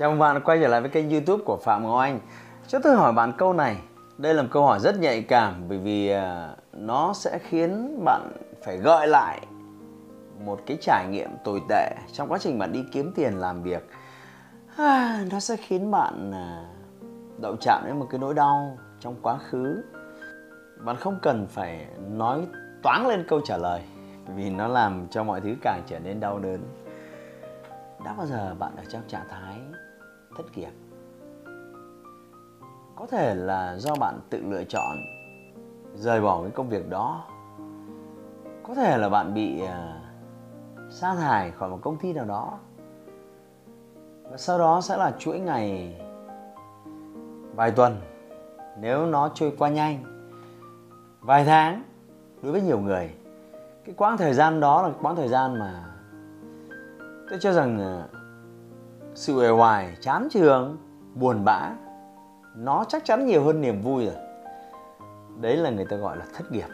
Chào mừng bạn quay trở lại với kênh youtube của Phạm Ngọc Anh. Cho tôi hỏi bạn câu này, Đây là một câu hỏi rất nhạy cảm Bởi vì à, nó sẽ khiến bạn phải gợi lại Một cái trải nghiệm tồi tệ Trong quá trình bạn đi kiếm tiền làm việc. À, nó sẽ khiến bạn à, đậu chạm đến một cái nỗi đau trong quá khứ. Bạn không cần phải nói toán lên câu trả lời Vì nó làm cho mọi thứ càng trở nên đau đớn. Đã bao giờ bạn ở trong trạng thái? Thất nghiệp. Có thể là do bạn tự lựa chọn rời bỏ cái công việc đó. Có thể là bạn bị à, sa thải khỏi một công ty nào đó. Và sau đó sẽ là chuỗi ngày, vài tuần, nếu nó trôi qua nhanh, vài tháng đối với nhiều người. Cái quãng thời gian đó là quãng thời gian mà tôi cho rằng à, sự uể oải, chán trường buồn bã, nó chắc chắn nhiều hơn niềm vui rồi. Đấy là người ta gọi là thất nghiệp.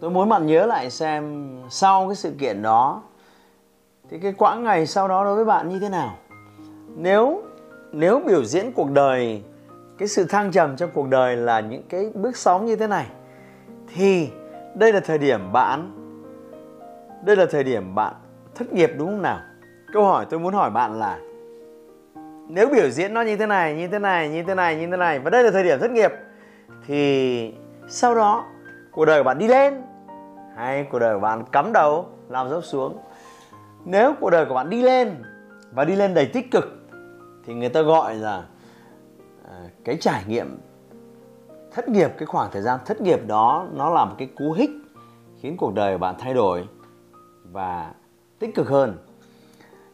Tôi muốn bạn nhớ lại xem sau cái sự kiện đó, thì cái quãng ngày sau đó đối với bạn như thế nào? Nếu nếu biểu diễn cuộc đời, cái sự thăng trầm trong cuộc đời là những cái bước sóng như thế này, thì đây là thời điểm bạn, đây là thời điểm bạn thất nghiệp đúng không nào? Câu hỏi tôi muốn hỏi bạn là, nếu biểu diễn nó như thế này, như thế này, như thế này, như thế này, và đây là thời điểm thất nghiệp, thì sau đó cuộc đời của bạn đi lên hay cuộc đời của bạn cắm đầu làm dốc xuống? Nếu cuộc đời của bạn đi lên và đi lên đầy tích cực, thì người ta gọi là à, cái trải nghiệm thất nghiệp, cái khoảng thời gian thất nghiệp đó, nó là một cái cú hích khiến cuộc đời của bạn thay đổi và tích cực hơn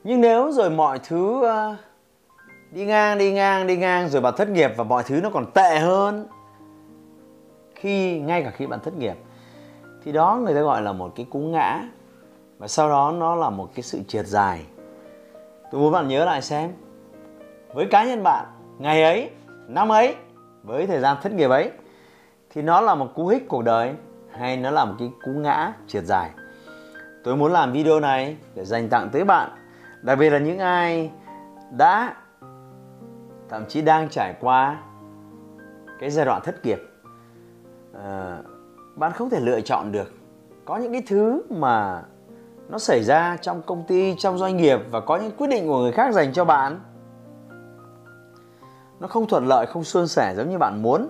nhưng nếu rồi mọi thứ uh, đi ngang đi ngang đi ngang rồi bạn thất nghiệp và mọi thứ nó còn tệ hơn khi ngay cả khi bạn thất nghiệp thì đó người ta gọi là một cái cú ngã và sau đó nó là một cái sự triệt dài. Tôi muốn bạn nhớ lại xem với cá nhân bạn ngày ấy năm ấy với thời gian thất nghiệp ấy thì nó là một cú hích cuộc đời hay nó là một cái cú ngã triệt dài? Tôi muốn làm video này để dành tặng tới bạn đặc biệt là những ai đã thậm chí đang trải qua cái giai đoạn thất nghiệp à, bạn không thể lựa chọn được. Có những cái thứ mà nó xảy ra trong công ty trong doanh nghiệp và có những quyết định của người khác dành cho bạn nó không thuận lợi không suôn sẻ giống như bạn muốn.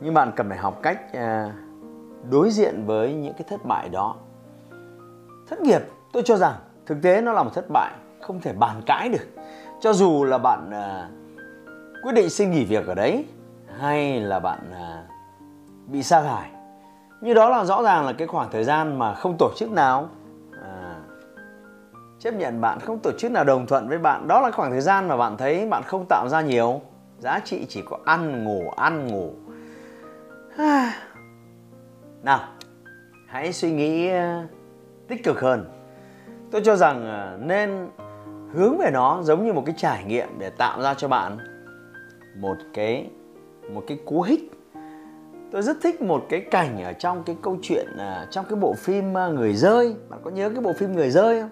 Nhưng bạn cần phải học cách à, đối diện với những cái thất bại đó. Thất nghiệp tôi cho rằng thực tế nó là một thất bại không thể bàn cãi được. Cho dù là bạn à, quyết định xin nghỉ việc ở đấy hay là bạn à, bị sa thải như đó là rõ ràng là cái khoảng thời gian mà không tổ chức nào à, chấp nhận bạn không tổ chức nào đồng thuận với bạn đó là khoảng thời gian mà bạn thấy bạn không tạo ra nhiều. Giá trị chỉ có ăn ngủ ăn ngủ. Nào hãy suy nghĩ à, tích cực hơn tôi cho rằng ờ, nên hướng về nó giống như một cái trải nghiệm để tạo ra cho bạn một cái một cái cú hích. Tôi rất thích một cái cảnh ở trong cái câu chuyện ờ, trong cái bộ phim ờ, người rơi. Bạn có nhớ cái bộ phim người rơi không?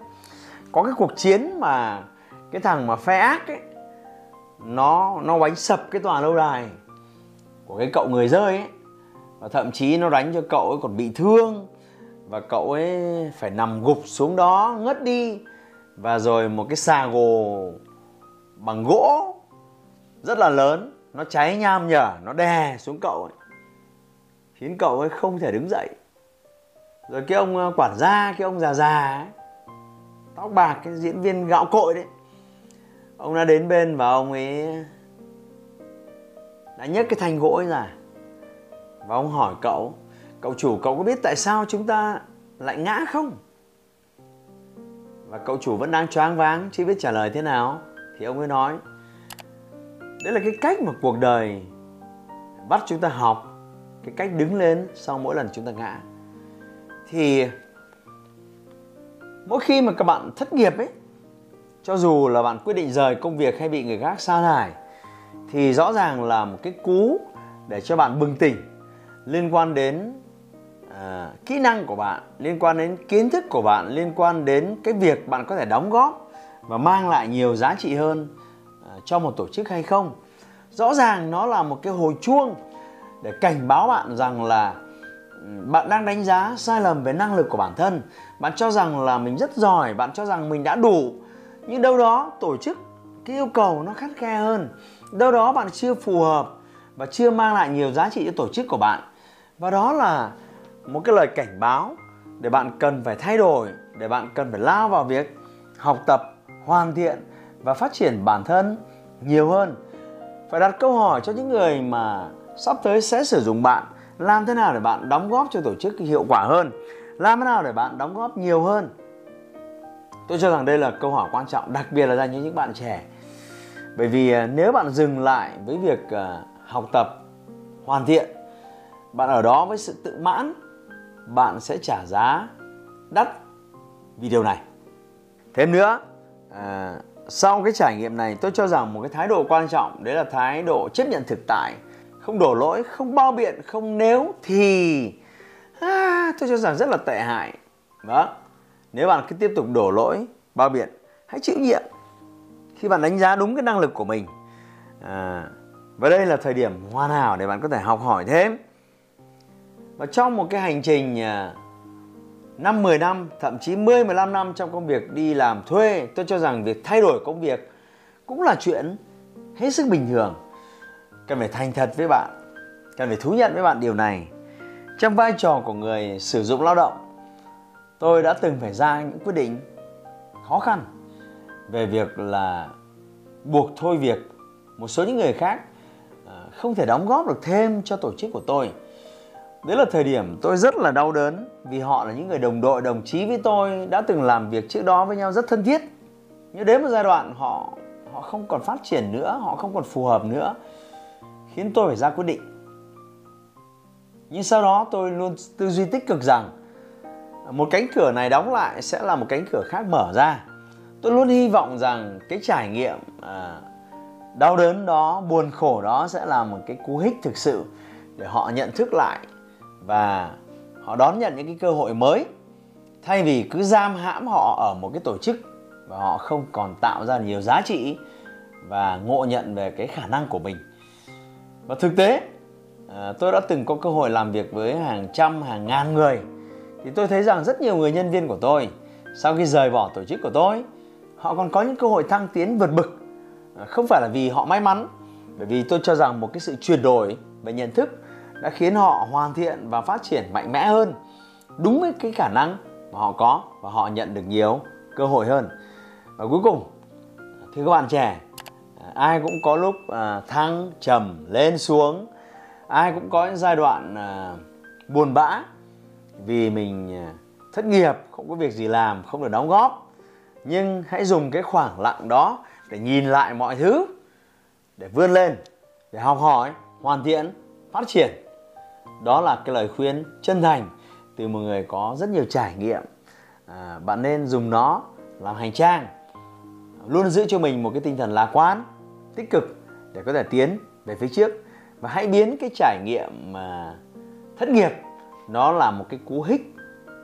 Có cái cuộc chiến mà cái thằng mà phe ác ấy, nó nó đánh sập cái tòa lâu đài của cái cậu người rơi ấy, và thậm chí nó đánh cho cậu ấy còn bị thương và cậu ấy phải nằm gục xuống đó ngất đi. Và rồi một cái xà gồ bằng gỗ rất là lớn nó cháy nham nhở nó đè xuống cậu ấy. Khiến cậu ấy không thể đứng dậy. Rồi cái ông ờ, quản gia cái ông già già ấy, tóc bạc cái diễn viên gạo cội đấy ông đã đến bên và ông ấy đã nhấc cái thanh gỗ ấy ra. Và ông hỏi cậu cậu chủ, cậu có biết tại sao chúng ta lại ngã không? Và cậu chủ vẫn đang choáng váng, chưa biết trả lời thế nào. Thì ông ấy nói, đấy là cái cách mà cuộc đời bắt chúng ta học, cái cách đứng lên sau mỗi lần chúng ta ngã. Thì mỗi khi mà các bạn thất nghiệp ấy, cho dù là bạn quyết định rời công việc hay bị người khác sa thải, thì rõ ràng là một cái cú để cho bạn bừng tỉnh liên quan đến à, kỹ năng của bạn liên quan đến kiến thức của bạn liên quan đến cái việc bạn có thể đóng góp và mang lại nhiều giá trị hơn à, cho một tổ chức hay không. Rõ ràng nó là một cái hồi chuông để cảnh báo bạn rằng là bạn đang đánh giá sai lầm về năng lực của bản thân. Bạn cho rằng là mình rất giỏi bạn cho rằng mình đã đủ. Nhưng đâu đó tổ chức cái yêu cầu nó khắt khe hơn. Đâu đó bạn chưa phù hợp và chưa mang lại nhiều giá trị cho tổ chức của bạn. Và đó là một cái lời cảnh báo để bạn cần phải thay đổi, để bạn cần phải lao vào việc học tập, hoàn thiện và phát triển bản thân nhiều hơn. Phải đặt câu hỏi cho những người mà sắp tới sẽ sử dụng bạn, làm thế nào để bạn đóng góp cho tổ chức hiệu quả hơn? Làm thế nào để bạn đóng góp nhiều hơn? Tôi cho rằng đây là câu hỏi quan trọng, đặc biệt là dành cho những bạn trẻ. Bởi vì à, nếu bạn dừng lại với việc à, học tập, hoàn thiện, bạn ở đó với sự tự mãn bạn sẽ trả giá đắt vì điều này. Thêm nữa à, sau cái trải nghiệm này tôi cho rằng một cái thái độ quan trọng đấy là thái độ chấp nhận thực tại không đổ lỗi không bao biện không nếu thì à, tôi cho rằng rất là tệ hại. Đó nếu bạn cứ tiếp tục đổ lỗi bao biện hãy chịu nhiệm khi bạn đánh giá đúng cái năng lực của mình. À, và đây là thời điểm hoàn hảo để bạn có thể học hỏi thêm và trong một cái hành trình à, năm 10 năm, thậm chí 10 15 năm trong công việc đi làm thuê, tôi cho rằng việc thay đổi công việc cũng là chuyện hết sức bình thường. Cần phải thành thật với bạn, cần phải thú nhận với bạn điều này. Trong vai trò của người sử dụng lao động, tôi đã từng phải ra những quyết định khó khăn về việc là buộc thôi việc một số những người khác à, không thể đóng góp được thêm cho tổ chức của tôi đấy là thời điểm tôi rất là đau đớn vì họ là những người đồng đội đồng chí với tôi đã từng làm việc trước đó với nhau rất thân thiết. Nhưng đến một giai đoạn họ họ không còn phát triển nữa họ không còn phù hợp nữa khiến tôi phải ra quyết định. Nhưng sau đó tôi luôn tư duy tích cực rằng một cánh cửa này đóng lại sẽ là một cánh cửa khác mở ra. Tôi luôn hy vọng rằng cái trải nghiệm à, đau đớn đó buồn khổ đó sẽ là một cái cú hích thực sự để họ nhận thức lại và họ đón nhận những cái cơ hội mới. Thay vì cứ giam hãm họ ở một cái tổ chức và họ không còn tạo ra nhiều giá trị và ngộ nhận về cái khả năng của mình. Và thực tế à, tôi đã từng có cơ hội làm việc với hàng trăm, hàng ngàn người. Thì tôi thấy rằng rất nhiều người nhân viên của tôi, sau khi rời bỏ tổ chức của tôi, họ còn có những cơ hội thăng tiến vượt bực. À, không phải là vì họ may mắn, bởi vì tôi cho rằng một cái sự chuyển đổi về nhận thức đã khiến họ hoàn thiện và phát triển mạnh mẽ hơn, đúng với cái khả năng mà họ có và họ nhận được nhiều cơ hội hơn. Và cuối cùng thì các bạn trẻ, ai cũng có lúc à, thăng trầm lên xuống, ai cũng có những giai đoạn à, buồn bã vì mình à, thất nghiệp, không có việc gì làm, không được đóng góp. Nhưng hãy dùng cái khoảng lặng đó để nhìn lại mọi thứ, để vươn lên, để học hỏi, hoàn thiện, phát triển đó là cái lời khuyên chân thành từ một người có rất nhiều trải nghiệm. À, bạn nên dùng nó làm hành trang luôn giữ cho mình một cái tinh thần lạc quan tích cực để có thể tiến về phía trước. Và hãy biến cái trải nghiệm mà thất nghiệp nó là một cái cú hích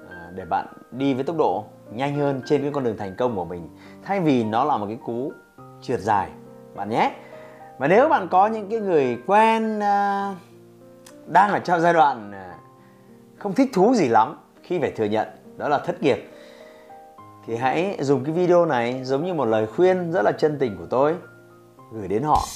à, để bạn đi với tốc độ nhanh hơn trên cái con đường thành công của mình thay vì nó là một cái cú trượt dài. Bạn nhé. Và nếu bạn có những cái người quen uh, đang ở trong giai đoạn à, không thích thú gì lắm, khi phải thừa nhận, đó là thất nghiệp. Thì hãy dùng cái video này giống như một lời khuyên rất là chân tình của tôi, gửi đến họ.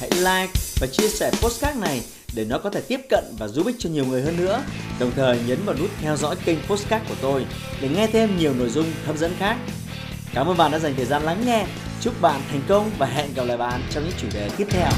Hãy like và chia sẻ postcard này để nó có thể tiếp cận và giúp ích cho nhiều người hơn nữa. Đồng thời nhấn vào nút theo dõi kênh postcard của tôi để nghe thêm nhiều nội dung hấp dẫn khác. Cảm ơn bạn đã dành thời gian lắng nghe. Chúc bạn thành công và hẹn gặp lại bạn trong những chủ đề tiếp theo.